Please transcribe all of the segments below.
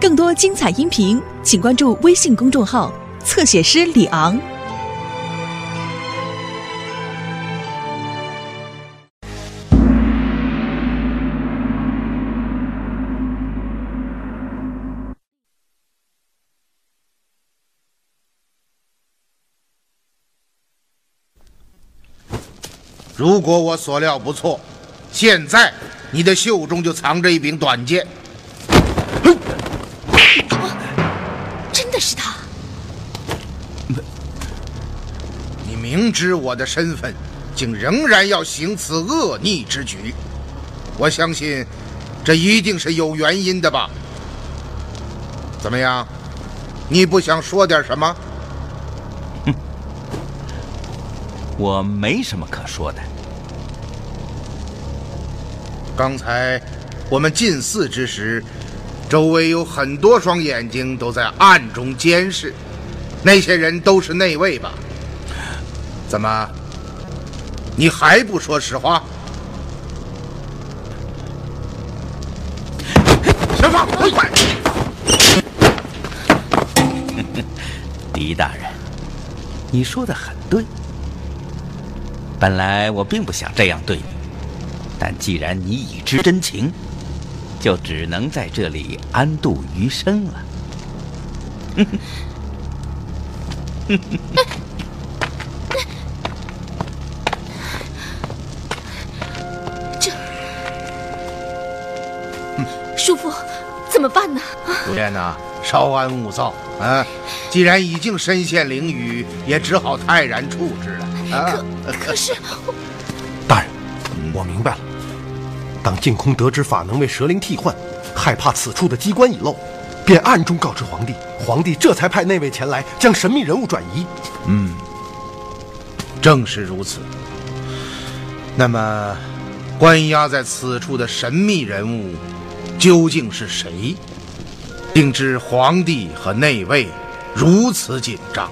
更多精彩音频，请关注微信公众号“侧写师李昂”。如果我所料不错，现在你的袖中就藏着一柄短剑。明知我的身份，竟仍然要行此恶逆之举，我相信这一定是有原因的吧？怎么样？你不想说点什么？哼我没什么可说的。刚才我们进寺之时，周围有很多双眼睛都在暗中监视，那些人都是内卫吧？怎么，你还不说实话？前方，快！狄大人，你说的很对。本来我并不想这样对你，但既然你已知真情，就只能在这里安度余生了。哼哼。哼哼，怎么办呢？主任呐，稍安勿躁啊！既然已经身陷囹圄，也只好泰然处之了。可可是，大人，我明白了。当净空得知法能为蛇灵替换，害怕此处的机关已漏，便暗中告知皇帝，皇帝这才派内卫前来将神秘人物转移。嗯，正是如此。那么，关押在此处的神秘人物究竟是谁，定知皇帝和内卫如此紧张？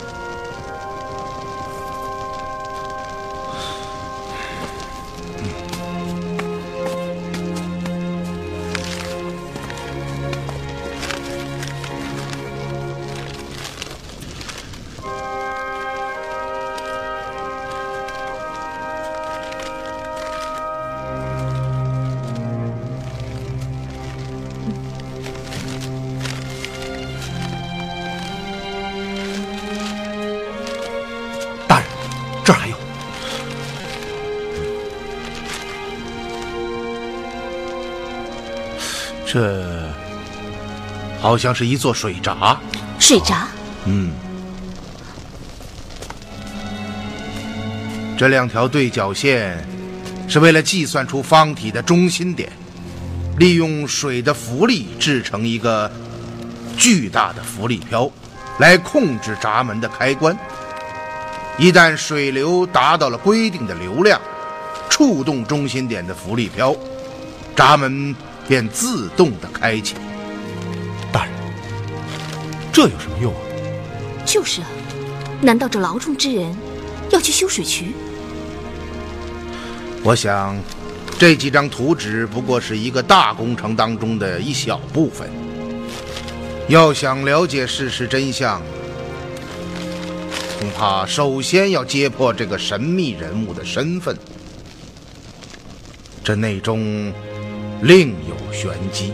这好像是一座水闸。水闸？嗯，这两条对角线是为了计算出方体的中心点，利用水的浮力制成一个巨大的浮力漂，来控制闸门的开关。一旦水流达到了规定的流量，触动中心点的浮力漂，闸门便自动的开启。大人，这有什么用啊？就是啊，难道这牢中之人要去修水渠？我想，这几张图纸不过是一个大工程当中的一小部分。要想了解事实真相，恐怕首先要揭破这个神秘人物的身份。这内中另有玄机。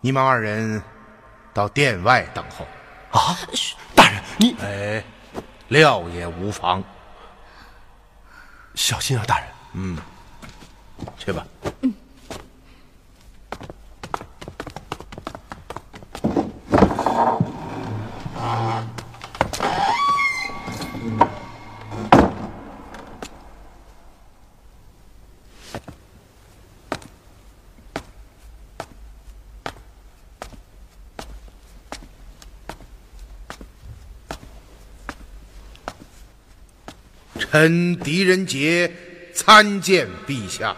你们二人到殿外等候。啊，大人，你哎，料也无妨。小心啊，大人。嗯去吧。臣狄仁杰参见陛下。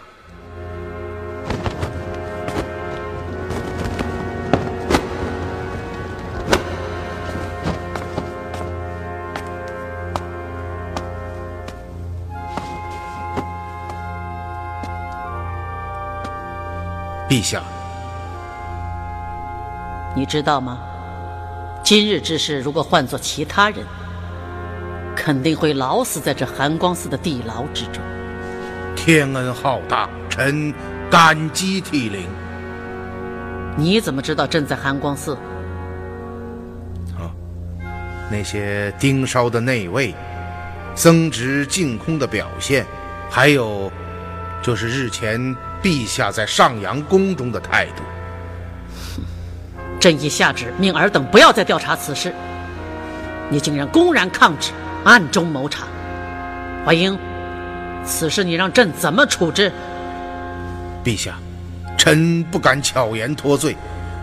陛下，你知道吗？今日之事，如果换做其他人，肯定会老死在这寒光寺的地牢之中。天恩浩大，臣感激涕零。你怎么知道朕在寒光寺？啊那些盯梢的内卫、僧职净空的表现，还有就是日前陛下在上阳宫中的态度，朕已下旨命尔等不要再调查此事。你竟然公然抗旨，暗中谋查。怀英，此事你让朕怎么处置？陛下，臣不敢巧言脱罪，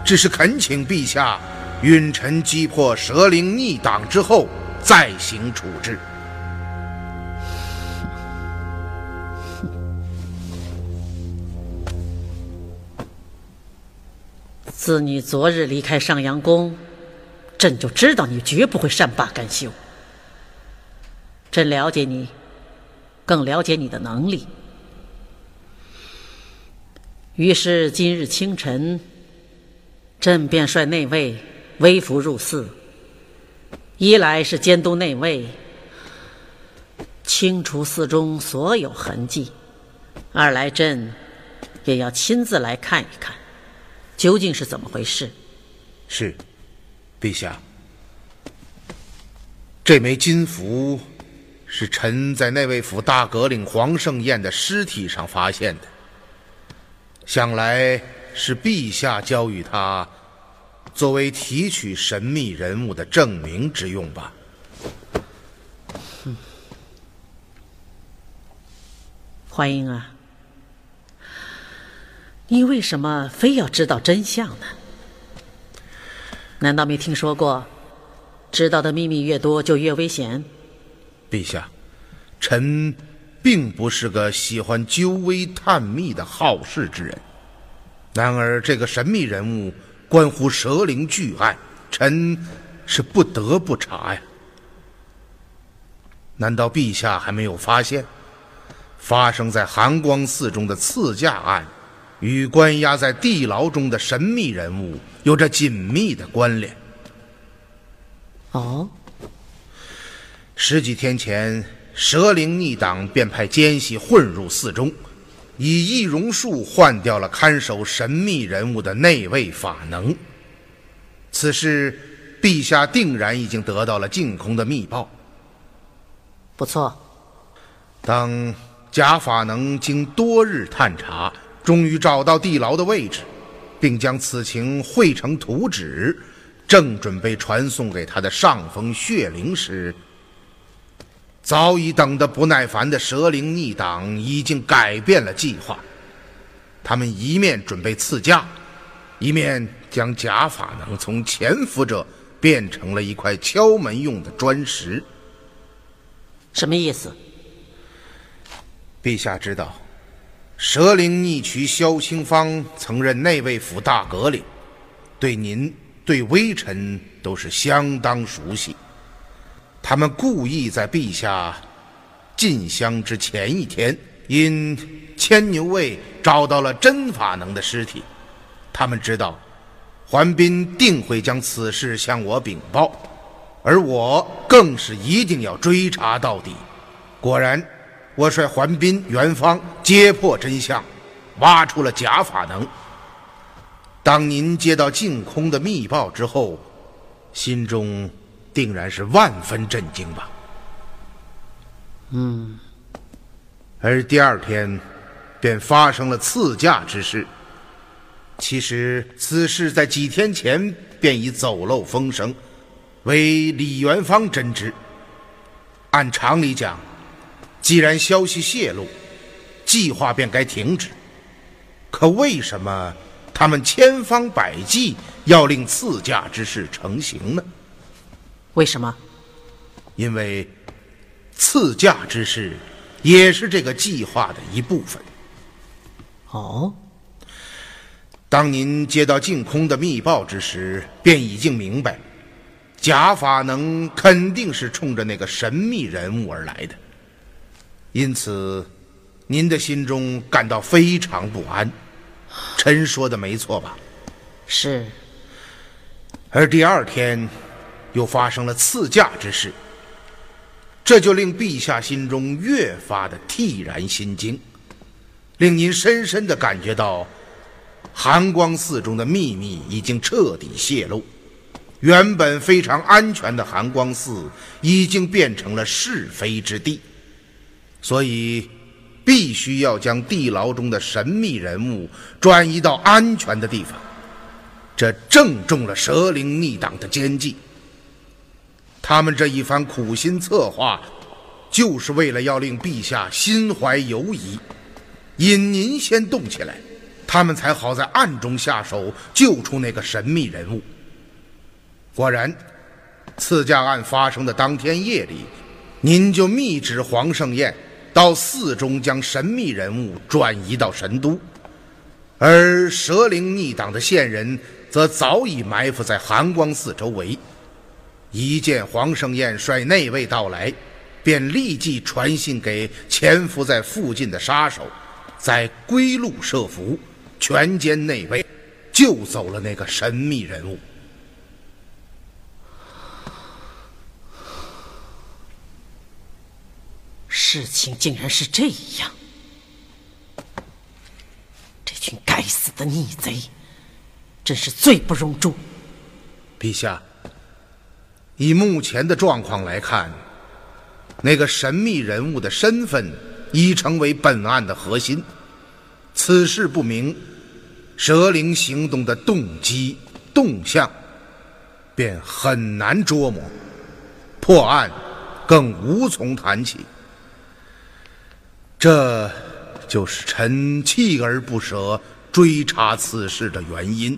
只是恳请陛下允臣击破蛇灵逆党之后再行处置。自你昨日离开上阳宫，朕就知道你绝不会善罢甘休。朕了解你，更了解你的能力。于是今日清晨，朕便率内卫微服入寺，一来是监督内卫，清除寺中所有痕迹；二来朕也要亲自来看一看，究竟是怎么回事。是，陛下，这枚金符是臣在内卫府大阁领黄胜彦的尸体上发现的，想来是陛下交予他，作为提取神秘人物的证明之用吧。怀英啊，你为什么非要知道真相呢？难道没听说过，知道的秘密越多就越危险？陛下，臣并不是个喜欢究微探秘的好事之人。然而，这个神秘人物关乎蛇灵巨案，臣是不得不查呀。难道陛下还没有发现，发生在寒光寺中的刺驾案，与关押在地牢中的神秘人物有着紧密的关联？哦，十几天前，蛇灵逆党便派奸细混入寺中，以易容术换掉了看守神秘人物的内卫法能。此事，陛下定然已经得到了净空的密报。不错，当假法能经多日探查，终于找到地牢的位置，并将此情绘成图纸，正准备传送给他的上峰血灵时，早已等得不耐烦的蛇灵逆党已经改变了计划。他们一面准备刺驾，一面将假法能从潜伏者变成了一块敲门用的砖石。什么意思？陛下知道，蛇灵逆渠萧清芳曾任内卫府大阁领，对您、对微臣都是相当熟悉。他们故意在陛下进香之前一天，因牵牛卫找到了真法能的尸体。他们知道，桓斌定会将此事向我禀报，而我更是一定要追查到底。果然，我率桓斌、元芳揭破真相，挖出了假法能。当您接到净空的密报之后，心中定然是万分震惊吧？嗯。而第二天，便发生了赐驾之事。其实此事在几天前便已走漏风声，为李元芳真知。按常理讲，既然消息泄露，计划便该停止。可为什么？他们千方百计要令赐驾之事成行呢？为什么？因为赐驾之事也是这个计划的一部分。哦，当您接到净空的密报之时，便已经明白，假法能肯定是冲着那个神秘人物而来的。因此，您的心中感到非常不安。臣说的没错吧？是。而第二天，又发生了赐驾之事，这就令陛下心中越发的惕然心惊，令您深深的感觉到，寒光寺中的秘密已经彻底泄露，原本非常安全的寒光寺已经变成了是非之地，所以。必须要将地牢中的神秘人物转移到安全的地方，这正中了蛇灵逆党的奸计。他们这一番苦心策划，就是为了要令陛下心怀犹疑，引您先动起来，他们才好在暗中下手救出那个神秘人物。果然，刺驾案发生的当天夜里，您就密旨黄胜彦。到寺中将神秘人物转移到神都，而蛇灵逆党的线人则早已埋伏在寒光寺周围。一见黄胜彦率内卫到来，便立即传信给潜伏在附近的杀手，在归路设伏，全歼内卫，救走了那个神秘人物。事情竟然是这样！这群该死的逆贼，真是罪不容诛。陛下，以目前的状况来看，那个神秘人物的身份已成为本案的核心。此事不明，蛇灵行动的动机动向便很难捉摸，破案更无从谈起。这就是臣锲而不舍追查此事的原因。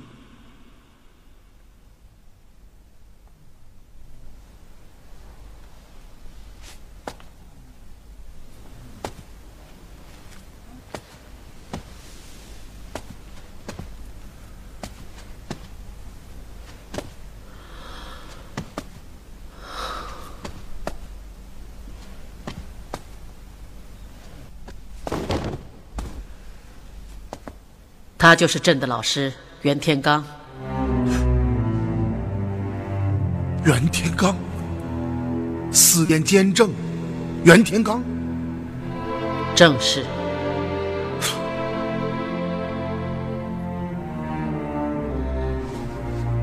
他就是朕的老师袁天罡。袁天罡，四殿监正，袁天罡，正是。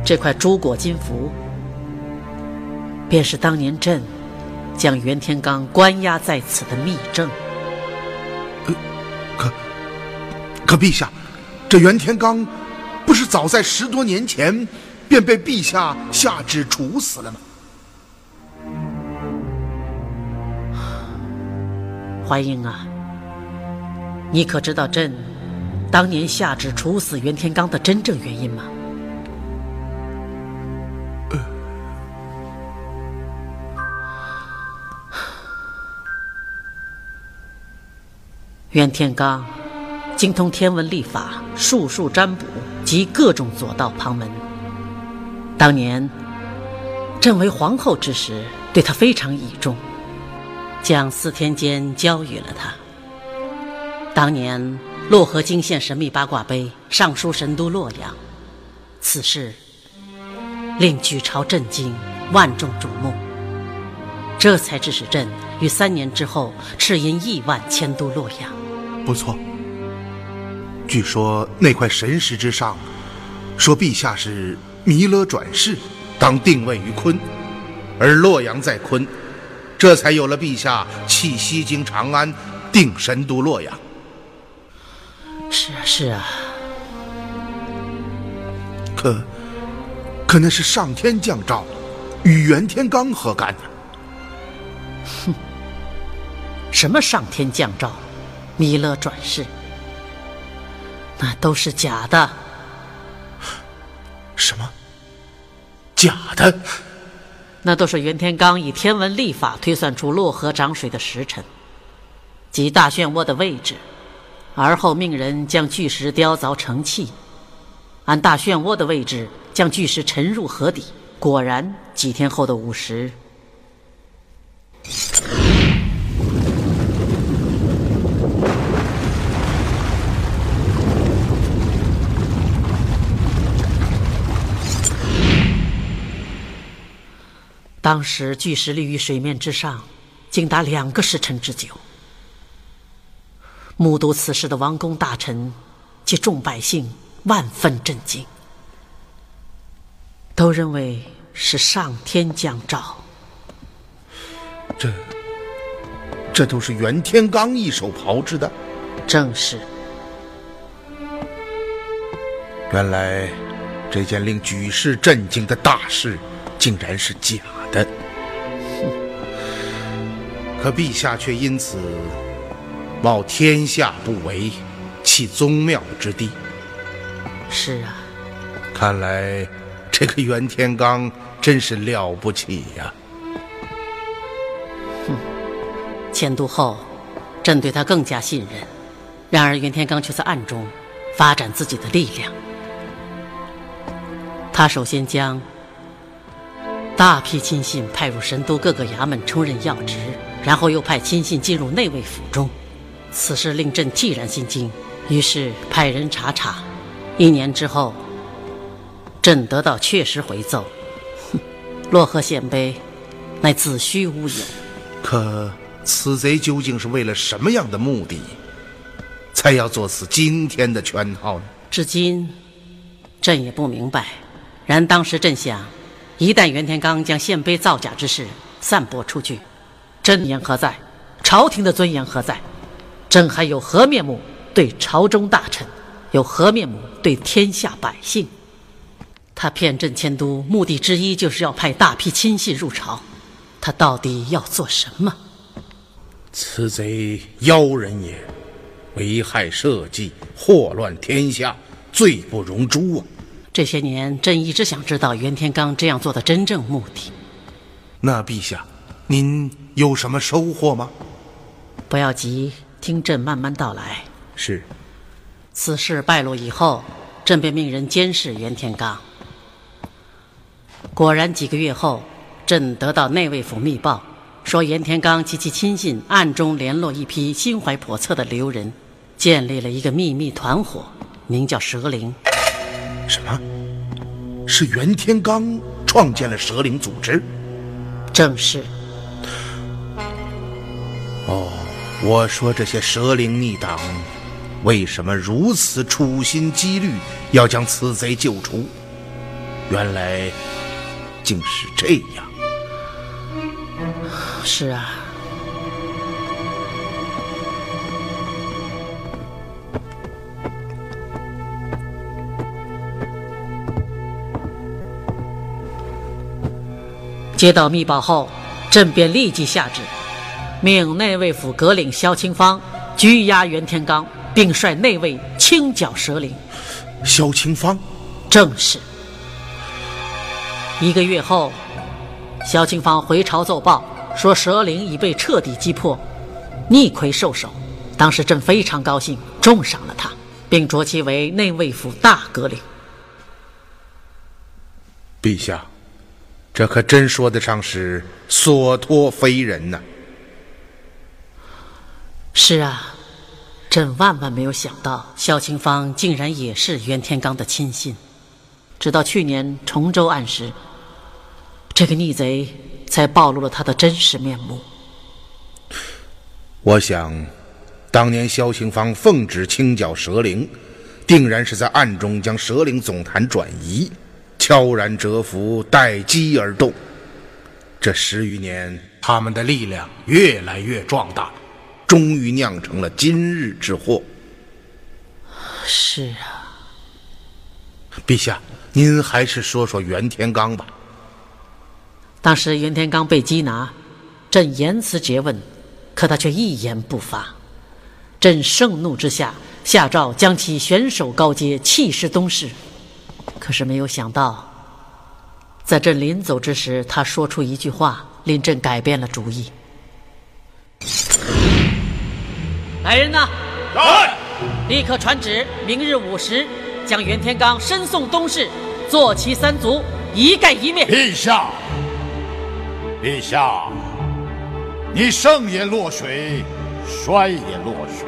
这块朱果金符，便是当年朕将袁天罡关押在此的密证。可，可陛下。这袁天罡，不是早在十多年前便被陛下下旨处死了吗？怀英啊，你可知道朕当年下旨处死袁天罡的真正原因吗？袁天罡。精通天文历法、术数占卜及各种左道旁门。当年朕为皇后之时，对他非常倚重，将四天监交予了他。当年洛河惊现神秘八卦碑上书神都洛阳，此事令举朝震惊，万众瞩目，这才致使朕于三年之后赤银亿万迁都洛阳。不错。据说那块神石之上，说陛下是弥勒转世，当定位于坤，而洛阳在坤，这才有了陛下弃西京长安，定神都洛阳。是啊，是啊。可，可那是上天降诏，与袁天罡何干呢？哼，什么上天降诏，弥勒转世？那都是假的。什么？假的？那都是袁天罡以天文历法推算出洛河涨水的时辰，及大漩涡的位置，而后命人将巨石雕凿成器，按大漩涡的位置将巨石沉入河底。果然，几天后的午时。当时巨石立于水面之上，竟达两个时辰之久。目睹此事的王公大臣及众百姓万分震惊，都认为是上天降诏。这，这都是袁天罡一手炮制的。正是。原来，这件令举世震惊的大事，竟然是假。的，可陛下却因此冒天下不为，弃宗庙之地。是啊，看来这个袁天罡真是了不起呀！哼，迁都后，朕对他更加信任。然而袁天罡却在暗中发展自己的力量。他首先将。大批亲信派入神都各个衙门充任要职，然后又派亲信进入内卫府中。此事令朕寂然心惊，于是派人查查。一年之后，朕得到确实回奏：哼，洛河献碑乃子虚乌有。可此贼究竟是为了什么样的目的，才要做此今天的圈套呢？至今，朕也不明白。然当时朕想。一旦袁天罡将献碑造假之事散播出去，真言何在？朝廷的尊严何在？朕还有何面目对朝中大臣？有何面目对天下百姓？他骗朕迁都，目的之一就是要派大批亲信入朝。他到底要做什么？此贼妖人也，危害社稷，祸乱天下，罪不容诛啊！这些年，朕一直想知道袁天罡这样做的真正目的。那陛下，您有什么收获吗？不要急，听朕慢慢道来。是。此事败露以后，朕便命人监视袁天罡。果然，几个月后，朕得到内卫府密报，说袁天罡及其亲信暗中联络一批心怀叵测的流人，建立了一个秘密团伙，名叫蛇灵。什么？是袁天罡创建了蛇灵组织？正是。哦，我说这些蛇灵逆党，为什么如此处心积虑要将此贼救出？原来竟是这样。是啊。接到密报后，朕便立即下旨，命内卫府阁领萧清芳拘押袁天罡，并率内卫清剿蛇灵。萧清芳，正是。一个月后，萧清芳回朝奏报说蛇灵已被彻底击破，逆魁受首。当时朕非常高兴，重赏了他，并擢其为内卫府大阁领。陛下。这可真说得上是所托非人呐！是啊，朕万万没有想到，萧清芳竟然也是袁天罡的亲信。直到去年崇州案时，这个逆贼才暴露了他的真实面目。我想，当年萧清芳奉旨清剿蛇灵，定然是在暗中将蛇灵总坛转移，悄然蛰伏，待机而动。这十余年，他们的力量越来越壮大，终于酿成了今日之祸。是啊，陛下，您还是说说袁天罡吧。当时袁天罡被缉拿，朕严词诘问，可他却一言不发。朕盛怒之下，下诏将其悬首高阶，弃尸东市。可是没有想到，在朕临走之时，他说出一句话，令朕改变了主意。来人呐！来！立刻传旨，明日午时将袁天罡申送东市，坐骑三族，一概一灭。陛下，陛下，你盛也落水，衰也落水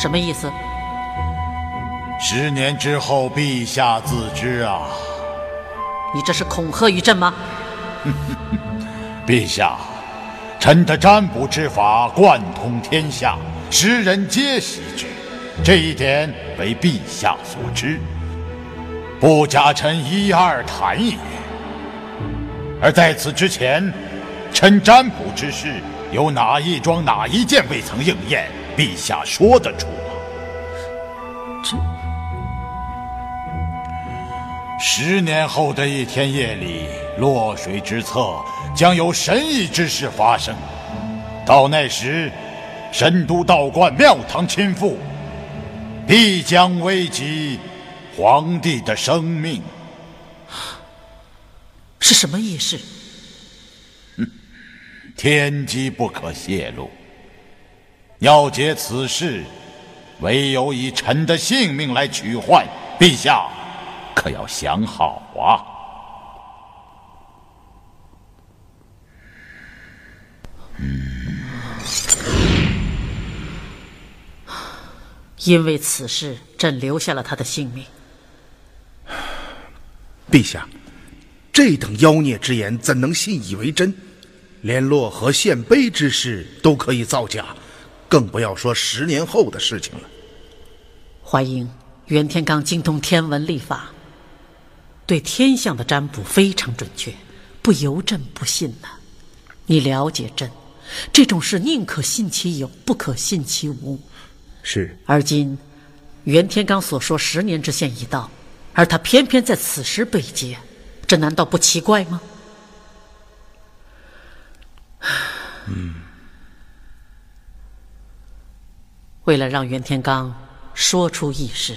什么意思？十年之后，陛下自知啊。你这是恐吓于朕吗？陛下，臣的占卜之法贯通天下，时人皆习之，这一点为陛下所知，不假臣一二谈也。而在此之前，臣占卜之事有哪一桩哪一件未曾应验？陛下说得出吗？这十年后的一天夜里，落水之侧将有神异之事发生。到那时，神都道观庙堂倾覆，必将危及皇帝的生命。是什么意思？天机不可泄露。要解此事，唯有以臣的性命来取换。陛下，可要想好啊！因为此事，朕留下了他的性命。陛下，这等妖孽之言怎能信以为真？连洛河献碑之事都可以造假，更不要说十年后的事情了。怀英，袁天罡精通天文历法，对天象的占卜非常准确，不由朕不信呐。你了解朕，这种事宁可信其有，不可信其无。是。而今，袁天罡所说十年之限已到，而他偏偏在此时被劫，这难道不奇怪吗？嗯。为了让袁天罡说出异事，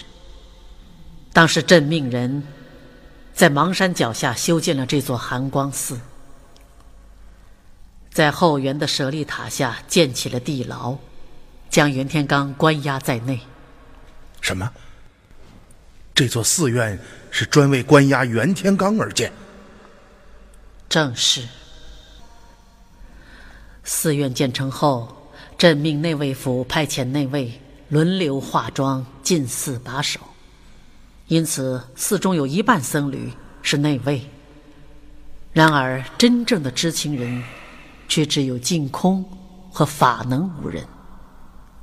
当时朕命人在邙山脚下修建了这座寒光寺，在后园的舍利塔下建起了地牢，将袁天罡关押在内。什么？这座寺院是专为关押袁天罡而建？正是。寺院建成后，朕命内卫府派遣内卫轮流化妆进寺把守，因此寺中有一半僧侣是内卫。然而，真正的知情人却只有净空和法能五人。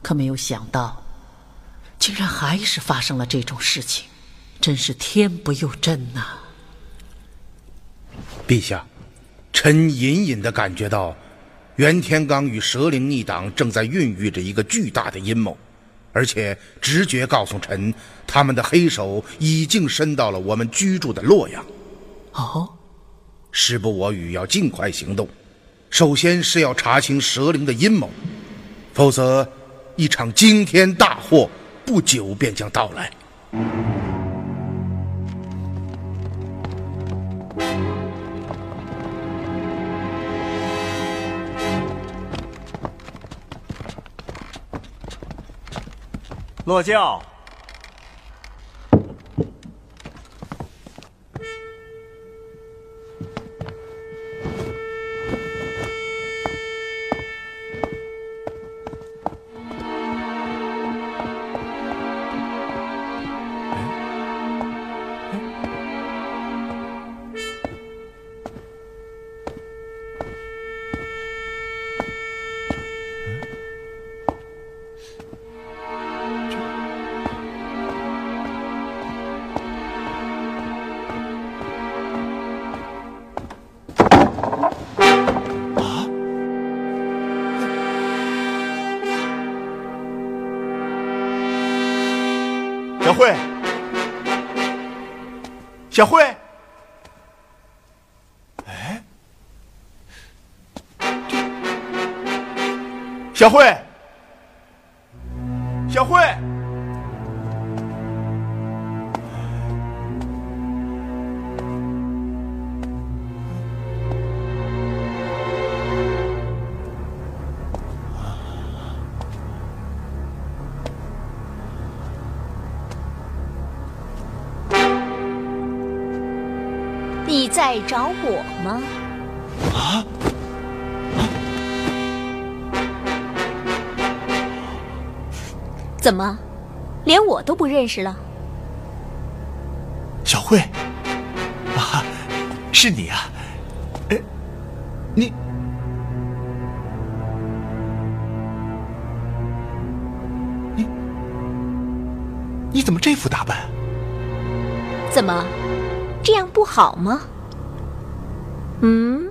可没有想到，竟然还是发生了这种事情，真是天不佑朕呐！陛下，臣隐隐的感觉到。袁天罡与蛇灵逆党正在孕育着一个巨大的阴谋，而且直觉告诉臣，他们的黑手已经伸到了我们居住的洛阳。哦，时不我与，要尽快行动。首先是要查清蛇灵的阴谋，否则一场惊天大祸不久便将到来。落轿。小慧，小慧，哎，小慧，在找我吗？啊！怎么，连我都不认识了？小慧，啊，是你啊！哎，你，你，你怎么这副打扮？怎么，这样不好吗？嗯，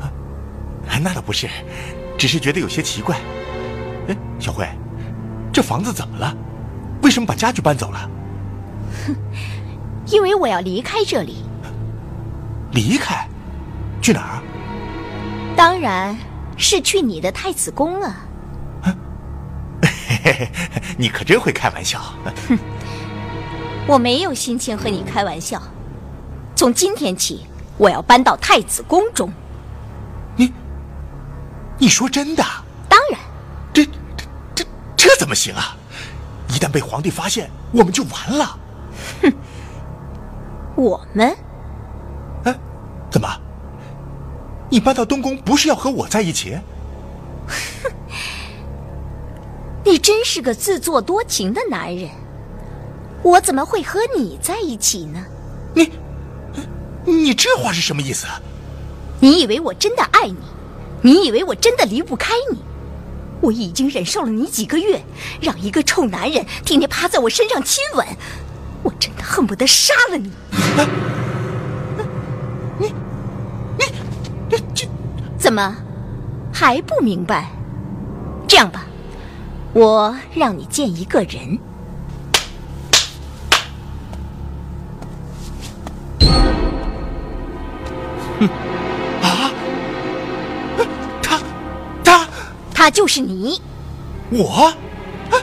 啊，那倒不是，只是觉得有些奇怪。哎，小慧，这房子怎么了？为什么把家具搬走了？哼，因为我要离开这里。离开？去哪儿？当然是去你的太子宫啊！你可真会开玩笑。哼，我没有心情和你开玩笑。从今天起，我要搬到太子宫中。你，你说真的？当然。这、这、这、这怎么行啊？一旦被皇帝发现，我们就完了。哼，我们？哎，怎么？你搬到东宫不是要和我在一起？哼，你真是个自作多情的男人。我怎么会和你在一起呢？你，你这话是什么意思？你以为我真的爱你？你以为我真的离不开你？我已经忍受了你几个月，让一个臭男人天天趴在我身上亲吻，我真的恨不得杀了你！啊、你，你，你这怎么还不明白？这样吧，我让你见一个人。哼啊！他，他，他就是你。我？啊！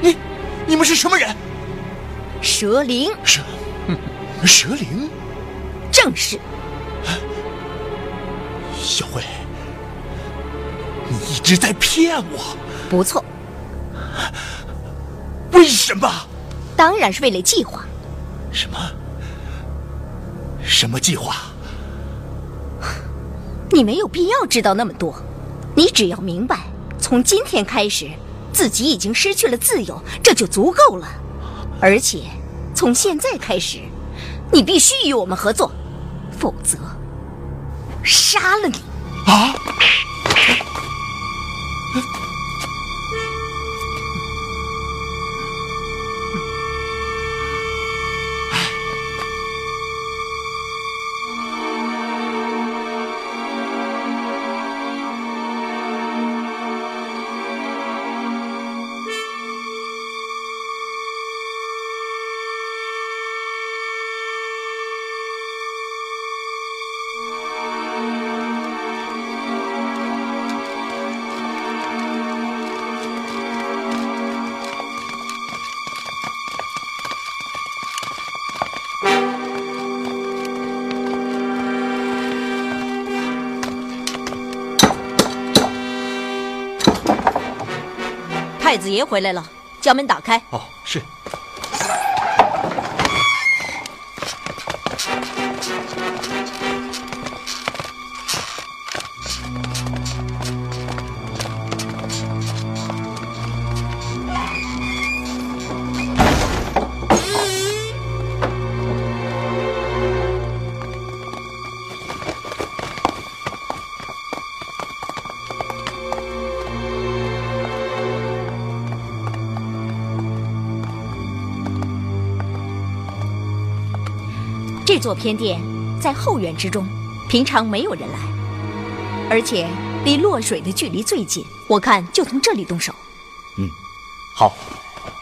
你，你们是什么人？蛇灵。蛇，蛇灵。正是。小慧，你一直在骗我。不错。为什么？当然是为了计划。什么？什么计划？你没有必要知道那么多，你只要明白，从今天开始，自己已经失去了自由，这就足够了。而且，从现在开始，你必须与我们合作，否则杀了你！啊！别回来了，将门打开。座偏殿在后园之中，平常没有人来，而且离落水的距离最近。我看就从这里动手。嗯，好，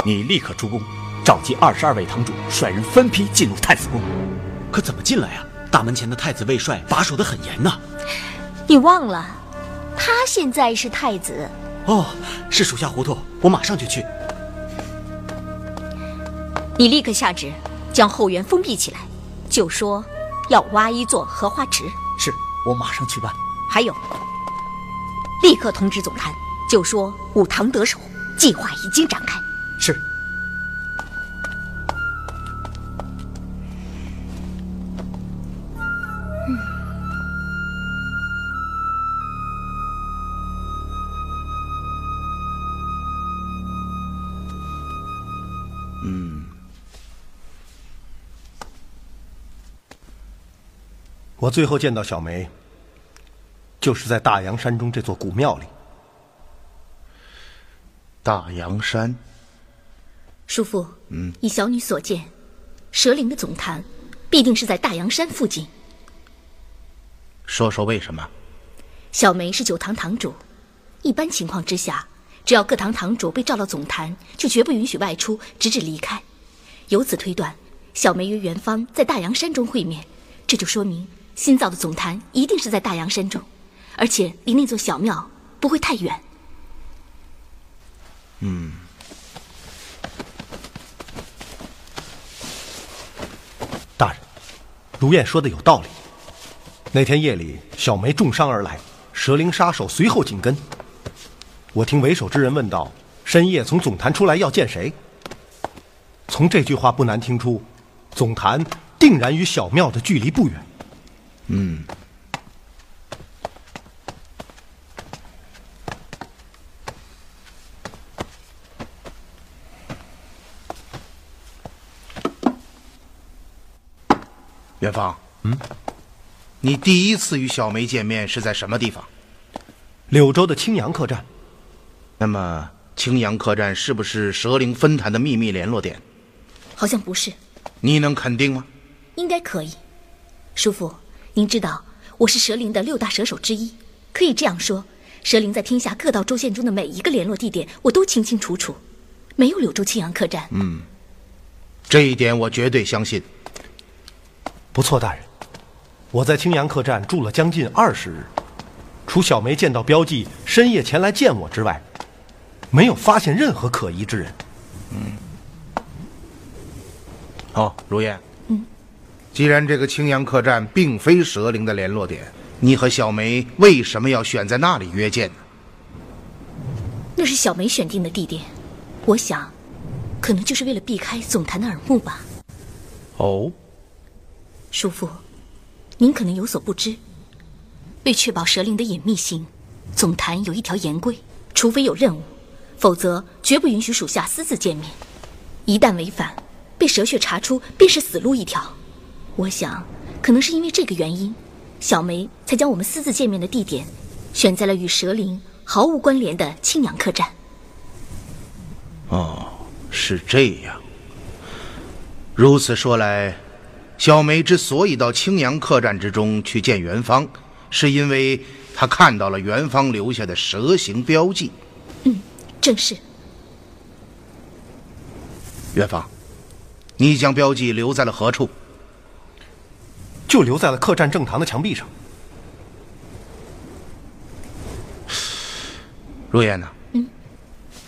你立刻出宫，召集二十二位堂主，率人分批进入太子宫。可怎么进来呀？大门前的太子卫帅把守得很严呐。你忘了，他现在是太子。哦，是属下糊涂，我马上就去。你立刻下旨，将后园封闭起来，就说要挖一座荷花池。是我马上去办。还有，立刻通知总坛，就说武堂得手，计划已经展开。是。我最后见到小梅，就是在大洋山中这座古庙里。大洋山，叔父，嗯，以小女所见，蛇灵的总坛必定是在大洋山附近。说说为什么？小梅是九堂堂主，一般情况之下，只要各堂堂主被召到总坛，就绝不允许外出，直至离开。由此推断，小梅与元芳在大洋山中会面，这就说明。新造的总坛一定是在大洋山中，而且离那座小庙不会太远。嗯，大人，如燕说的有道理。那天夜里，小梅重伤而来，蛇灵杀手随后紧跟。我听为首之人问道：“深夜从总坛出来要见谁？”从这句话不难听出，总坛定然与小庙的距离不远。嗯，元芳，嗯，你第一次与小梅见面是在什么地方？柳州的青阳客栈。那么，青阳客栈是不是蛇灵分坛的秘密联络点？好像不是。你能肯定吗？应该可以，叔父。您知道我是蛇灵的六大蛇手之一，可以这样说，蛇灵在天下各道州县中的每一个联络地点，我都清清楚楚。没有柳州青阳客栈。嗯，这一点我绝对相信。不错，大人，我在青阳客栈住了将近二十日，除小梅见到标记深夜前来见我之外，没有发现任何可疑之人。嗯。好，如燕。既然这个青阳客栈并非蛇灵的联络点，你和小梅为什么要选在那里约见呢？那是小梅选定的地点，我想，可能就是为了避开总坛的耳目吧。哦，叔父，您可能有所不知，为确保蛇灵的隐秘性，总坛有一条严规：除非有任务，否则绝不允许属下私自见面。一旦违反，被蛇穴查出，便是死路一条。我想，可能是因为这个原因，小梅才将我们私自见面的地点选在了与蛇灵毫无关联的青阳客栈。哦，是这样。如此说来，小梅之所以到青阳客栈之中去见元芳，是因为她看到了元芳留下的蛇形标记。嗯，正是。元芳，你将标记留在了何处？就留在了客栈正堂的墙壁上。如烟呐？嗯，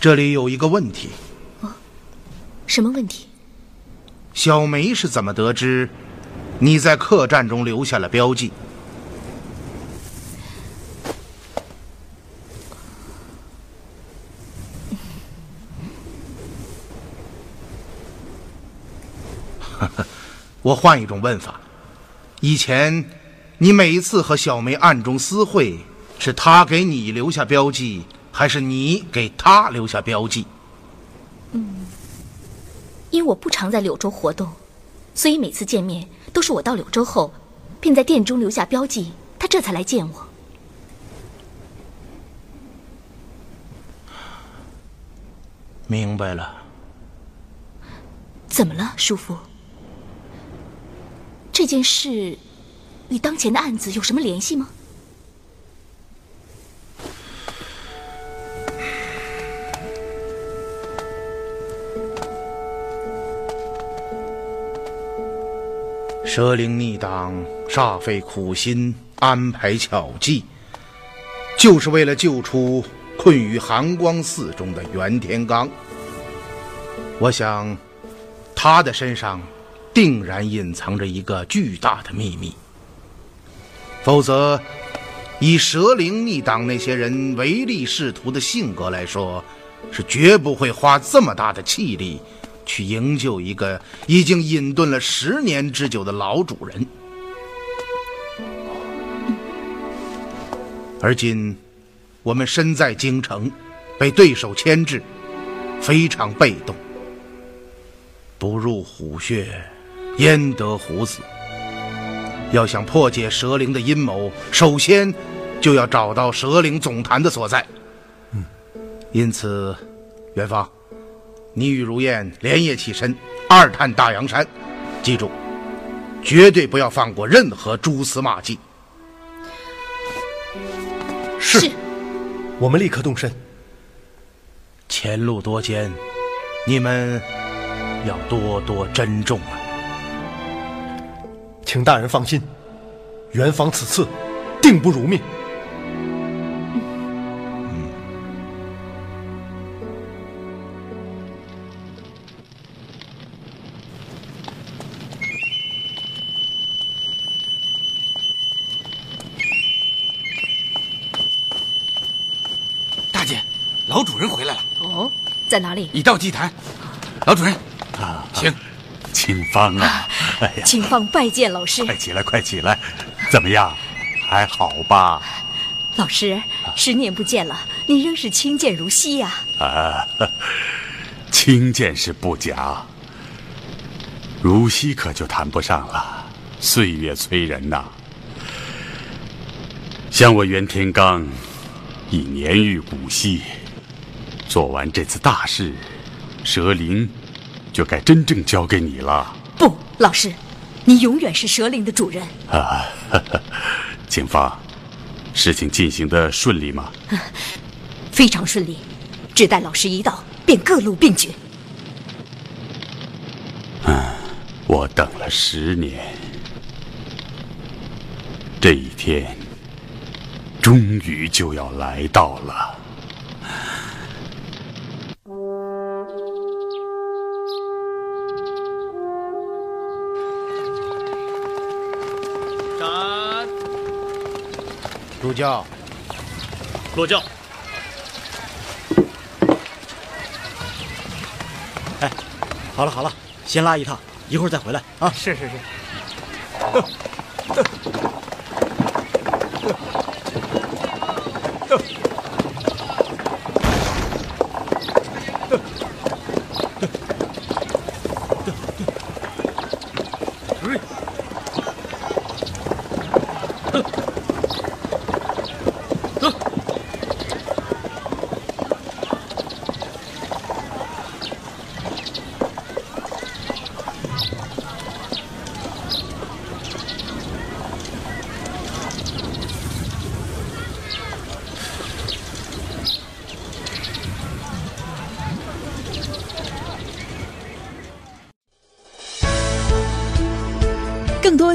这里有一个问题。哦，什么问题？小梅是怎么得知你在客栈中留下了标记？我换一种问法。以前，你每一次和小梅暗中私会，是她给你留下标记，还是你给她留下标记？嗯，因为我不常在柳州活动，所以每次见面都是我到柳州后，便在店中留下标记，她这才来见我。明白了。怎么了，叔父？这件事与当前的案子有什么联系吗？蛇灵逆党煞费苦心安排巧计就是为了救出困于寒光寺中的袁天罡我想他的身上定然隐藏着一个巨大的秘密。否则，以蛇灵逆党那些人唯利是图的性格来说，是绝不会花这么大的气力去营救一个已经隐遁了十年之久的老主人。而今，我们身在京城，被对手牵制，非常被动。不入虎穴，焉得虎子？要想破解蛇灵的阴谋，首先就要找到蛇灵总坛的所在。嗯，因此，元芳，你与如燕连夜起身，二探大洋山。记住，绝对不要放过任何蛛丝马迹。是，我们立刻动身。前路多艰，你们要多多珍重啊！请大人放心，元芳此次定不辱命。大姐，老主人回来了。哦，在哪里？已到祭坛。老主人，啊，请。清芳啊，哎呀，清芳拜见老师。快起来，快起来，怎么样？还好吧？老师，十年不见了，您仍是清健如昔呀。啊，清健是不假，如昔可就谈不上了。岁月催人呐。像我袁天罡，已年逾古稀，做完这次大事，蛇灵。就该真正交给你了。不，老师，你永远是蛇灵的主人。啊，警方，事情进行的顺利吗？非常顺利，只待老师一到，便各路并举。嗯，我等了十年，这一天终于就要来到了。入教，落教。哎，好了好了，先拉一趟，一会儿再回来啊。是是是。